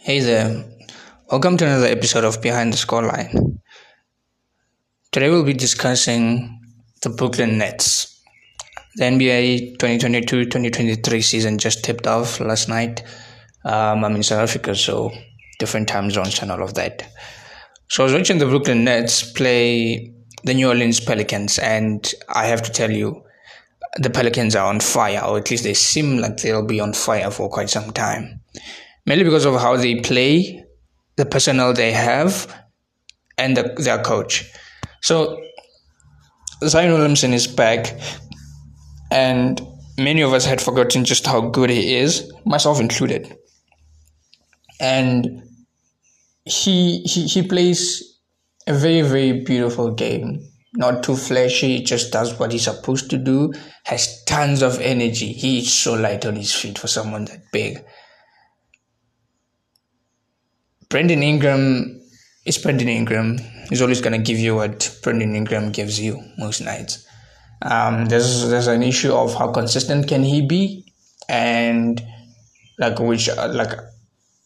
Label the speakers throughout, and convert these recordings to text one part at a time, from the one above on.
Speaker 1: Hey there, welcome to another episode of Behind the Scoreline. Today we'll be discussing the Brooklyn Nets. The NBA 2022 2023 season just tipped off last night. Um, I'm in South Africa, so different time zones and all of that. So I was watching the Brooklyn Nets play the New Orleans Pelicans, and I have to tell you, the Pelicans are on fire, or at least they seem like they'll be on fire for quite some time mainly because of how they play, the personnel they have, and the, their coach. So Zion Williamson is back, and many of us had forgotten just how good he is, myself included. And he he he plays a very very beautiful game. Not too flashy, just does what he's supposed to do. Has tons of energy. He's so light on his feet for someone that big. Brandon Ingram is Brandon Ingram. He's always going to give you what Brandon Ingram gives you most nights. Um, there's there's an issue of how consistent can he be, and like which like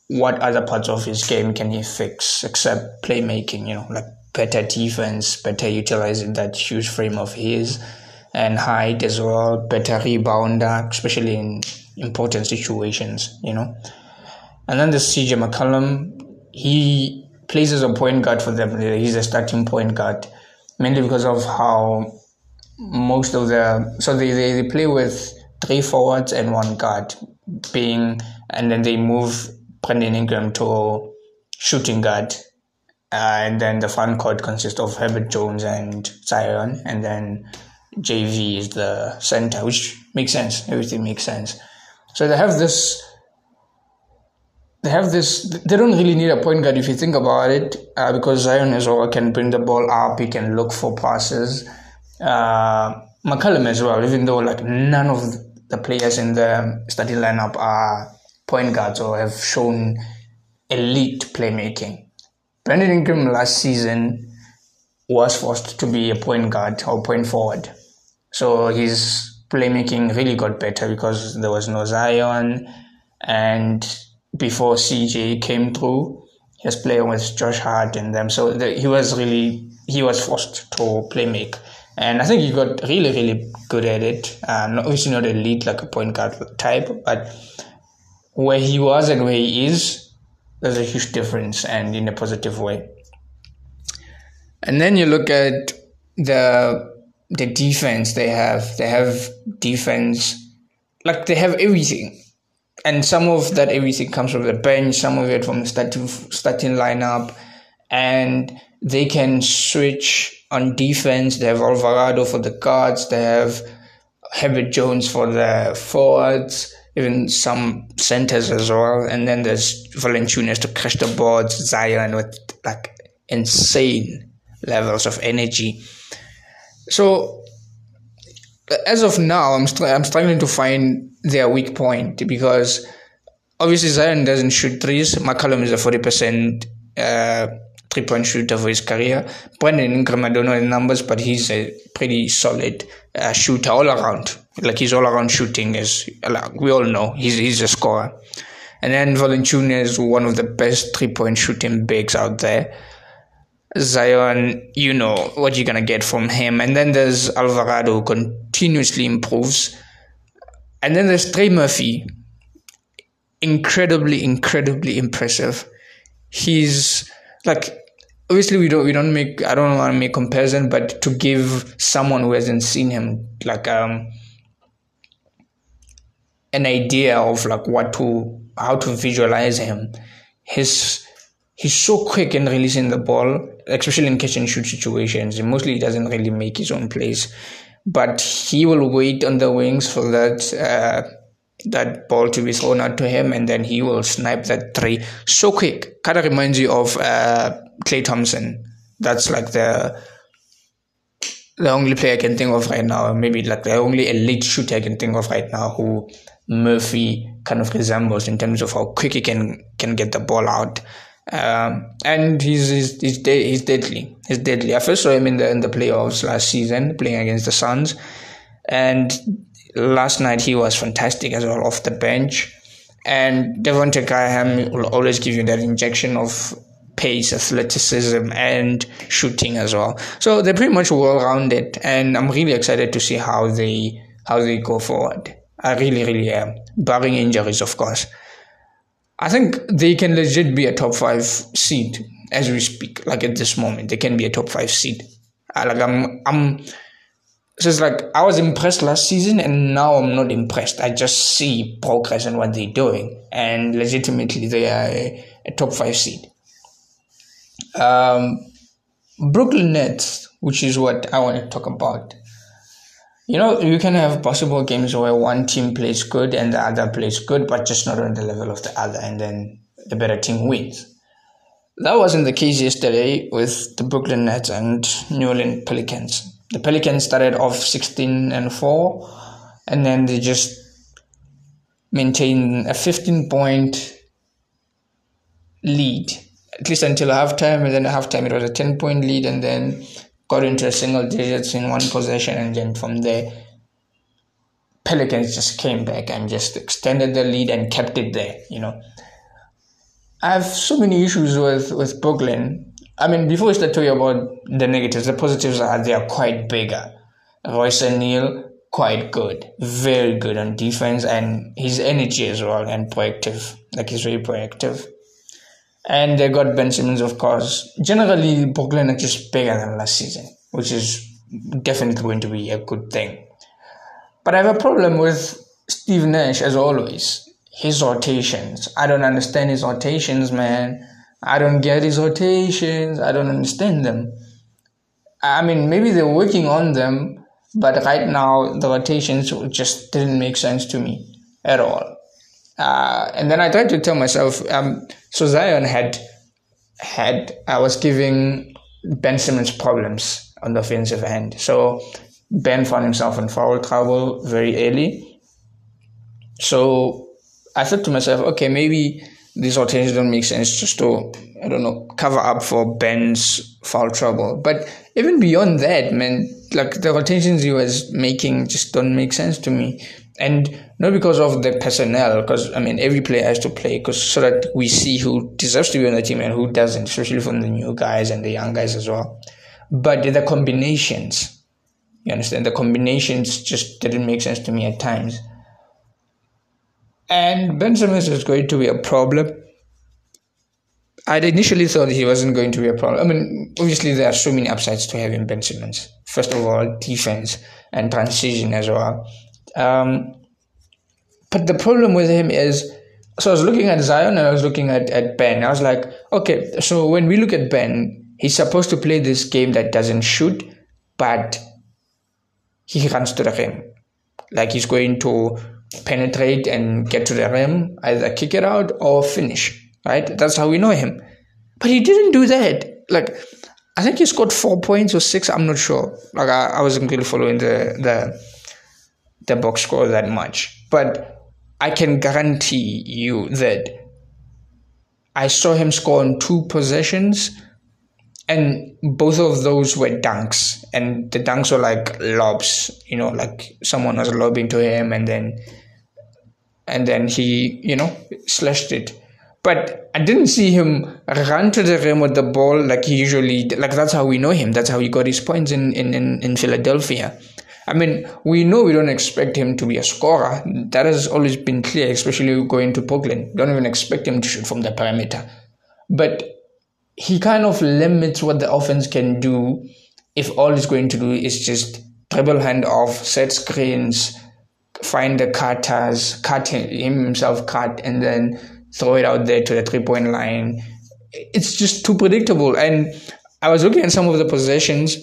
Speaker 1: what other parts of his game can he fix except playmaking? You know, like better defense, better utilizing that huge frame of his, and height as well, better rebounder, especially in important situations. You know, and then the CJ McCollum he plays as a point guard for them. He's a starting point guard, mainly because of how most of the so they, they, they play with three forwards and one guard being and then they move Brandon Ingram to shooting guard. Uh, and then the front court consists of Herbert Jones and Zion, and then JV is the center, which makes sense. Everything makes sense. So they have this they have this. They don't really need a point guard if you think about it, uh, because Zion as well can bring the ball up. He can look for passes. Uh, as well, even though like none of the players in the starting lineup are point guards or have shown elite playmaking. Brandon Ingram last season was forced to be a point guard or point forward, so his playmaking really got better because there was no Zion and before CJ came through. He was playing with Josh Hart and them, so the, he was really he was forced to play make, and I think he got really really good at it. Um, obviously not elite like a point guard type, but where he was and where he is, there's a huge difference, and in a positive way. And then you look at the the defense they have. They have defense like they have everything and some of that everything comes from the bench, some of it from the starting starting lineup, and they can switch on defense. They have Alvarado for the guards. They have Herbert Jones for the forwards, even some centers as well. And then there's Valanciunas to crash the boards, Zion with like insane levels of energy. So as of now, I'm str- I'm struggling to find their weak point because obviously Zion doesn't shoot threes. McCollum is a forty percent uh, three point shooter for his career. Brandon Ingram, I don't know the numbers, but he's a pretty solid uh, shooter all around. Like he's all around shooting is like we all know he's he's a scorer. And then Valanciunas is one of the best three point shooting bigs out there. Zion, you know what you're gonna get from him. And then there's Alvarado who continuously improves. And then there's Trey Murphy. Incredibly, incredibly impressive. He's like obviously we don't we don't make I don't want to make comparison, but to give someone who hasn't seen him like um an idea of like what to how to visualize him. His he's so quick in releasing the ball, especially in catch and shoot situations. He mostly he doesn't really make his own plays, but he will wait on the wings for that uh, that ball to be thrown out to him, and then he will snipe that three so quick. Kind of reminds you of uh, Klay Thompson. That's like the the only player I can think of right now, maybe like the only elite shooter I can think of right now who Murphy kind of resembles in terms of how quick he can can get the ball out. Um, and he's he's he's, he's deadly. He's deadly. I first saw him in the in the playoffs last season playing against the Suns, and last night he was fantastic as well off the bench. And Devonte Graham will always give you that injection of pace, athleticism, and shooting as well. So they're pretty much well rounded, and I'm really excited to see how they how they go forward. I really, really am, barring injuries, of course. I think they can legit be a top five seed as we speak. Like at this moment, they can be a top five seed. Like I'm, I'm. So it's like I was impressed last season, and now I'm not impressed. I just see progress in what they're doing, and legitimately they are a, a top five seed. Um, Brooklyn Nets, which is what I want to talk about. You know, you can have possible games where one team plays good and the other plays good, but just not on the level of the other, and then the better team wins. That wasn't the case yesterday with the Brooklyn Nets and New Orleans Pelicans. The Pelicans started off 16 and 4, and then they just maintained a 15 point lead at least until halftime, and then halftime it was a 10 point lead, and then into single digits in one possession, and then from there, Pelicans just came back and just extended the lead and kept it there, you know. I have so many issues with, with Brooklyn. I mean, before we start talking about the negatives, the positives are they are quite bigger. Royce O'Neale, quite good, very good on defense, and his energy as well, and proactive. Like he's very proactive and they got Ben Simmons, of course. Generally, Brooklyn are just bigger than last season, which is definitely going to be a good thing. But I have a problem with Steve Nash, as always. His rotations. I don't understand his rotations, man. I don't get his rotations. I don't understand them. I mean, maybe they're working on them, but right now the rotations just didn't make sense to me at all. Uh, and then I tried to tell myself, um, so Zion had had I was giving Ben Simmons problems on the offensive end. So Ben found himself in foul trouble very early. So I thought to myself, okay, maybe these rotations don't make sense just to I don't know cover up for Ben's foul trouble. But even beyond that, man, like the rotations he was making just don't make sense to me and not because of the personnel because i mean every player has to play because so that we see who deserves to be on the team and who doesn't especially from the new guys and the young guys as well but the combinations you understand the combinations just didn't make sense to me at times and ben simmons is going to be a problem I initially thought he wasn't going to be a problem. I mean, obviously there are so many upsides to having Ben Simmons. First of all, defense and transition as well. Um, but the problem with him is, so I was looking at Zion and I was looking at, at Ben. I was like, okay, so when we look at Ben, he's supposed to play this game that doesn't shoot, but he runs to the rim. Like he's going to penetrate and get to the rim, either kick it out or finish. Right? That's how we know him. But he didn't do that. Like I think he scored four points or six. I'm not sure. Like I, I wasn't really following the the the box score that much. But I can guarantee you that I saw him score on two possessions, and both of those were dunks. And the dunks were like lobs, you know, like someone was lobbing to him, and then and then he, you know, slashed it. But I didn't see him run to the rim with the ball like he usually like that's how we know him. That's how he got his points in, in, in, in Philadelphia. I mean, we know we don't expect him to be a scorer. That has always been clear, especially going to Portland. Don't even expect him to shoot from the perimeter. But he kind of limits what the offense can do if all he's going to do is just dribble hand off, set screens, find the cutters, cut him, himself cut, and then throw it out there to the three point line. It's just too predictable. And I was looking at some of the possessions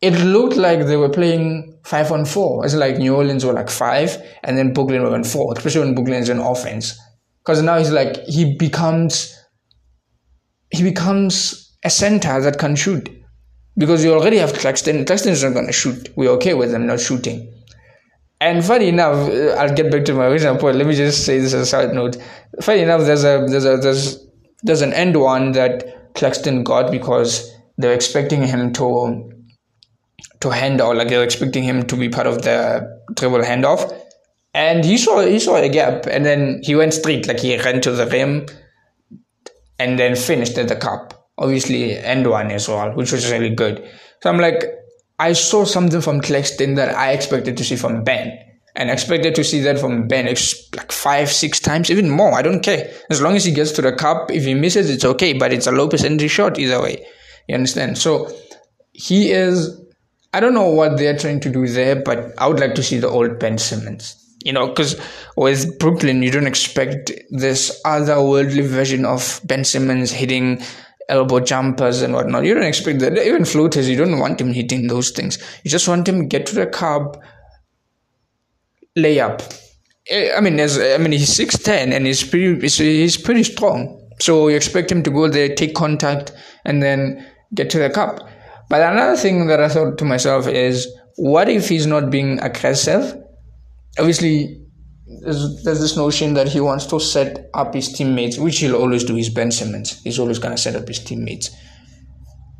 Speaker 1: it looked like they were playing five on four. It's like New Orleans were like five, and then Brooklyn were on four, especially when Brooklyn is on offense. Because now he's like he becomes he becomes a center that can shoot. Because you already have Claxton. Claxton is not gonna shoot. We're okay with them not shooting. And funny enough, uh, I'll get back to my original point. Let me just say this as a side note. Funny enough, there's a there's a there's there's an end one that Claxton got because they were expecting him to to hand off, like they're expecting him to be part of the dribble handoff. and he saw he saw a gap, and then he went straight, like he ran to the rim, and then finished at the cup. Obviously, end one as well, which was really good. So I'm like, I saw something from Claxton that I expected to see from Ben. And expected to see that from Ben like five, six times, even more. I don't care. As long as he gets to the cup, if he misses, it's okay. But it's a low percentage shot either way. You understand? So he is. I don't know what they're trying to do there, but I would like to see the old Ben Simmons. You know, because with Brooklyn, you don't expect this otherworldly version of Ben Simmons hitting elbow jumpers and whatnot. You don't expect that. Even floaters, you don't want him hitting those things. You just want him get to the cup, lay up. Eh, I mean, as I mean, he's six ten and he's pretty he's pretty strong. So you expect him to go there, take contact, and then get to the cup. But another thing that I thought to myself is, what if he's not being aggressive? Obviously, there's, there's this notion that he wants to set up his teammates, which he'll always do. He's Ben Simmons. He's always going to set up his teammates.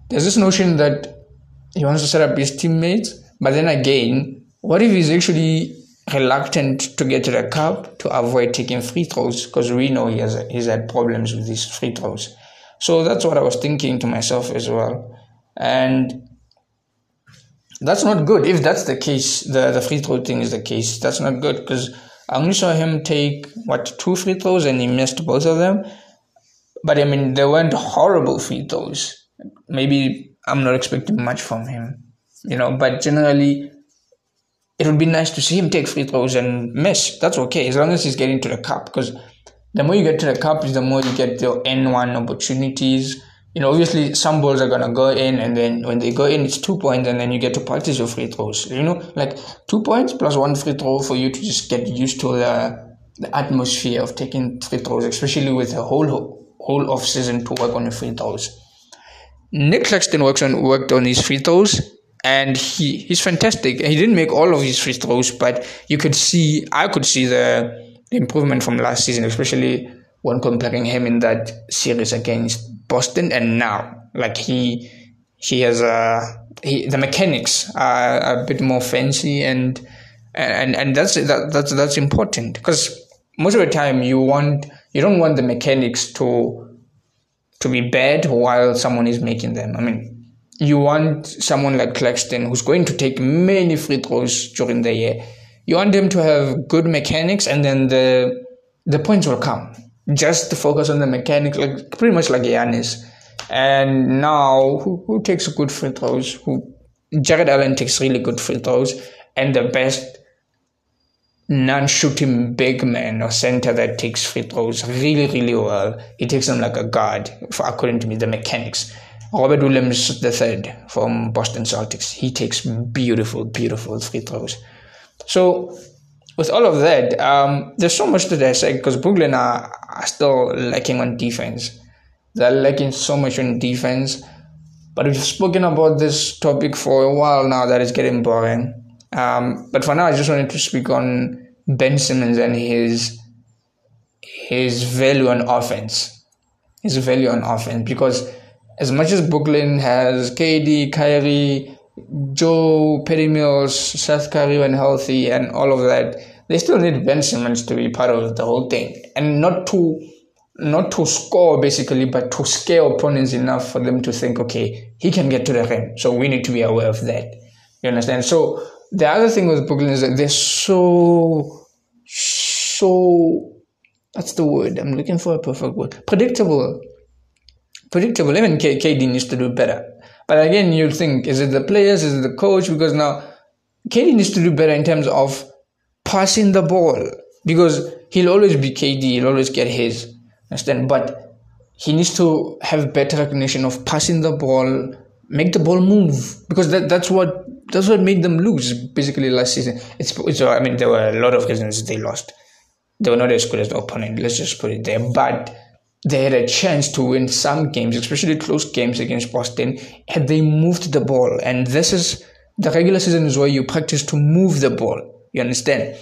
Speaker 1: There's this notion that he wants to set up his teammates, but then again, what if he's actually reluctant to get to the cup to avoid taking free throws? Because we know he has he's had problems with his free throws. So that's what I was thinking to myself as well, and that's not good. If that's the case, the the free throw thing is the case. That's not good because I only saw him take what two free throws and he missed both of them. But I mean, they weren't horrible free throws. Maybe I'm not expecting much from him, you know. But generally, it would be nice to see him take free throws and miss. That's okay as long as he's getting to the cup. Because the more you get to the cup, is the more you get your N one opportunities you know, obviously some balls are gonna go in, and then when they go in, it's two points, and then you get to practice your free throws. You know, like two points plus one free throw for you to just get used to the the atmosphere of taking free throws, especially with a whole whole off season to work on your free throws. Nick Claxton works on worked on his free throws, and he he's fantastic. He didn't make all of his free throws, but you could see I could see the, the improvement from last season, especially when comparing him in that series against Boston and now. Like he he has a he, the mechanics are a bit more fancy and and and that's that, that's that's important because most of the time you want you don't want the mechanics to to be bad while someone is making them. I mean, you want someone like Claxton who's going to take many free throws during the year. You want them to have good mechanics, and then the the points will come just to focus on the mechanics, like pretty much like Giannis. And now, who, who takes good free throws? Who Jarrett Allen takes really good free throws, and the best non-shooting big man or center that takes free throws really, really well. He takes them like a guard, for, according to me, the mechanics. Robert Williams III from Boston Celtics, he takes beautiful, beautiful free throws. So with all of that, um, there's so much to dissect because Brooklyn are, are still lacking on defense. They're lacking so much on defense. But we've spoken about this topic for a while now that it's getting boring. Um, but for now, I just wanted to speak on Ben Simmons and his his value on offense. His value on offense because as much as Brooklyn has KD, Kyrie, Joe, Patty Mills, Seth Curry when healthy, and all of that, they still need Ben Simmons to be part of the whole thing, and not to not to score basically, but to scare opponents enough for them to think, okay, he can get to the rim, so we need to be aware of that. You understand? So the other thing with Brooklyn is that they're so so that's the word? I'm looking for a perfect word. Predictable. Predictable. Even K- KD needs to do better but again, you'll think, is it the players? Is it the coach? Because now KD needs to do better in terms of passing the ball because he'll always be KD. He'll always get his. Understand? But he needs to have better recognition of passing the ball, make the ball move because that, that's what that's what made them lose basically last season. It's, it's I mean there were a lot of reasons they lost. They were not as good as the opponent. Let's just put it there. But they had a chance to win some games, especially close games against Boston, had they moved the ball. And this is the regular season is where you practice to move the ball. You understand?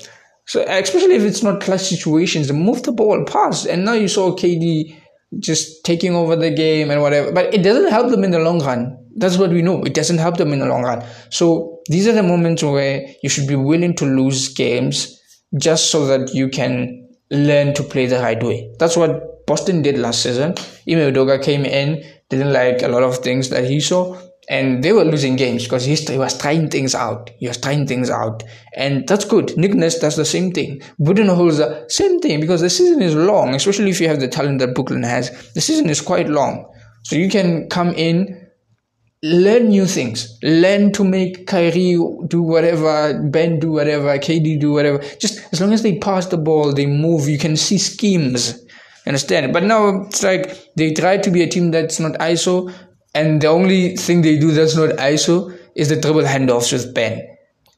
Speaker 1: So especially if it's not clutch situations, move the ball, pass. And now you saw KD just taking over the game and whatever. But it doesn't help them in the long run. That's what we know. It doesn't help them in the long run. So these are the moments where you should be willing to lose games just so that you can learn to play the right way. That's what Boston did last season. Ime Udoka came in, didn't like a lot of things that he saw, and they were losing games because he was trying things out. He was trying things out, and that's good. Nick Nurse does the same thing. Budenholzer, same thing because the season is long, especially if you have the talent that Brooklyn has. The season is quite long, so you can come in. Learn new things. Learn to make Kyrie do whatever, Ben do whatever, KD do whatever. Just as long as they pass the ball, they move. You can see schemes understand but now it's like they try to be a team that's not iso and the only thing they do that's not ISO is the dribble handoffs with Ben.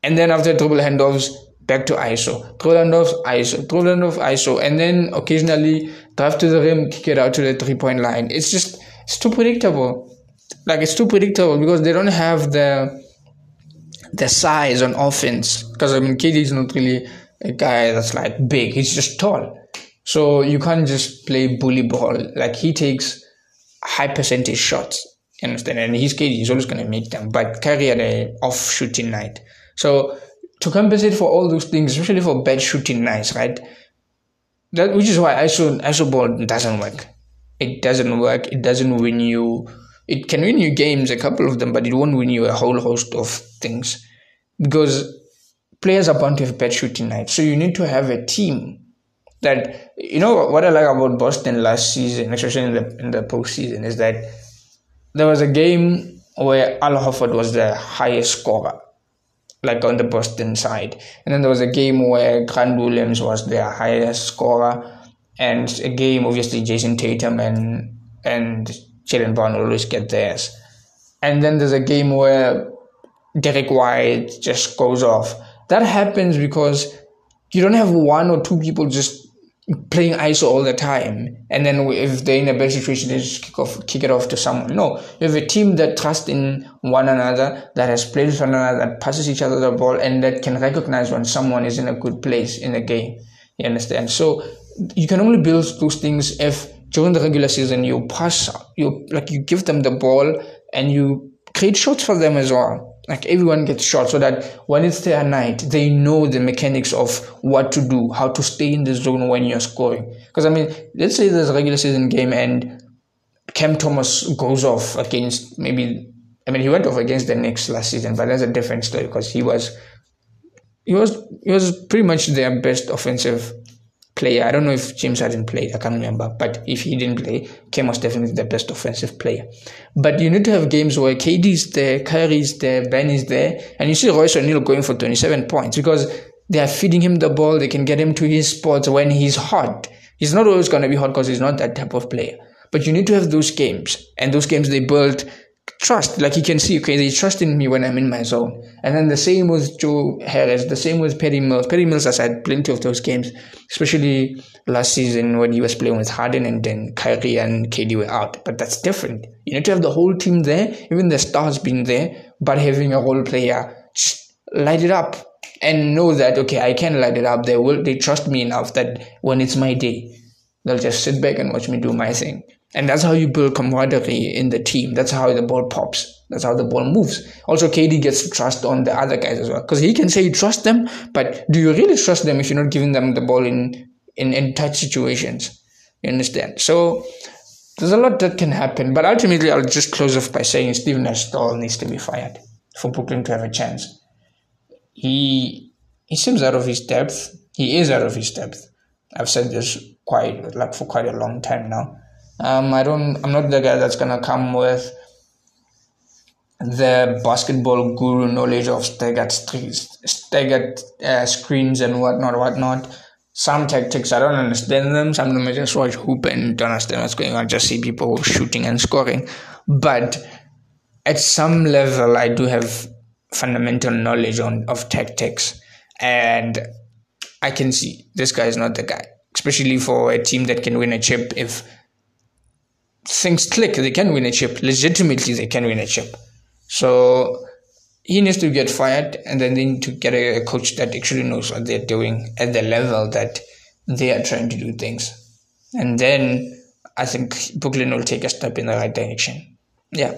Speaker 1: And then after dribble handoffs, back to ISO. Dribble handoffs, ISO. Dribble handoff, ISO. And then occasionally drive to the rim, kick it out to the three point line. It's just, it's too predictable. Like, it's too predictable because they don't have the, the size on offense. Because, I mean, KD is not really a guy that's like big. He's just tall. So you can't just play bully ball. Like, he takes high percentage shots you understand? And his kid he's always going to make them, but Kyrie had a off shooting night. So to compensate for all those things, especially for bad shooting nights, right? That which is why ISO ISO ball doesn't work. It doesn't work. It doesn't win you. It can win you games, a couple of them, but it won't win you a whole host of things because players are bound to have bad shooting nights. So you need to have a team that you know what I like about Boston last season, especially in the in the postseason, is that there was a game where Al Horford was the highest scorer, like on the Boston side. And then there was a game where Grant Williams was their highest scorer. And a game, obviously, Jayson Tatum and and Jaylen Brown always get theirs. And then there's a game where Derrick White just goes off. That happens because you don't have one or two people just playing ISO all the time, and then if they're in a bad situation, they just kick off, kick it off to someone. No, you have a team that trusts in one another, that has played with one another, that passes each other the ball, and that can recognize when someone is in a good place in the game. You understand? So you can only build those things if during the regular season you pass, you like you give them the ball and you create shots for them as well like everyone gets shot so that when it's their night they know the mechanics of what to do how to stay in the zone when you're scoring. Because i mean let's say there's a regular season game and cam thomas goes off against maybe i mean he went off against the Knicks last season but that's a different story because he was he was he was pretty much their best offensive player. I don't know if James Harden played, I can't remember. But if he didn't play, Cam was definitely the best offensive player. But you need to have games where KD's there, Kyrie's there, Ben is there, and you see Royce O'Neale going for 27 points because they are feeding him the ball, they can get him to his spots when he's hot. He's not always going to be hot because he's not that type of player. But you need to have those games, and those games they build trust. Like you can see, okay, they trust in me when I'm in my zone. And then the same with Joe Harris, the same with Patty Mills. Patty Mills has had plenty of those games, especially last season when he was playing with Harden and then Kyrie and KD were out. But that's different. You need to have the whole team there, even the stars being there, but having a role player light it up and know that okay, I can light it up. They will they trust me enough that when it's my day, they'll just sit back and watch me do my thing. And that's how you build camaraderie in the team. That's how the ball pops. That's how the ball moves. Also, KD gets to trust on the other guys as well. Because he can say you trust them, but do you really trust them if you're not giving them the ball in, in, in tight situations? You understand? So there's a lot that can happen. But ultimately, I'll just close off by saying Steve Nash needs to be fired for Brooklyn to have a chance. He he seems out of his depth. He is out of his depth. I've said this quite like for quite a long time now. Um, I don't. I'm not the guy that's gonna come with the basketball guru knowledge of staggered staggered uh, screens and whatnot, whatnot. Some tactics I don't understand them. Some of them I just watch hoop and don't understand what's going on. Just see people shooting and scoring. But at some level, I do have fundamental knowledge on of tactics, and I can see this guy is not the guy. Especially for a team that can win a chip if things click, they can win a chip. Legitimately, they can win a chip. So he needs to get fired, and then they need to get a, coach that actually knows what they're doing at the level that they are trying to do things. And then I think Brooklyn will take a step in the right direction. Yeah.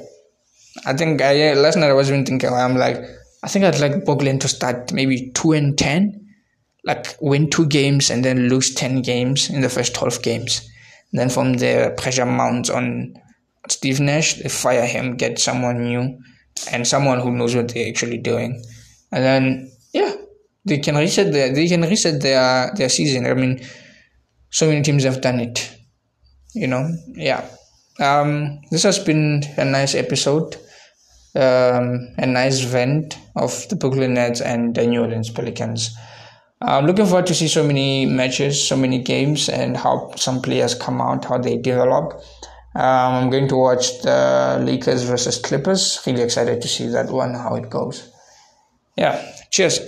Speaker 1: I think I, last night I was even thinking, I'm like, I think I'd like Brooklyn to start maybe 2 and 10 like win two games and then lose 10 games in the first 12 games. Then from there, pressure mounts on Steve Nash. They fire him, get someone new, and someone who knows what they're actually doing. And then, yeah, they can reset their they can reset their their season. I mean, so many teams have done it. You know, yeah. Um, this has been a nice episode, um, a nice vent of the Brooklyn Nets and the New Orleans Pelicans. I'm looking forward to see so many matches, so many games, and how some players come out, how they develop. Um, I'm going to watch the Lakers versus Clippers. Really excited to see that one, how it goes. Yeah, cheers.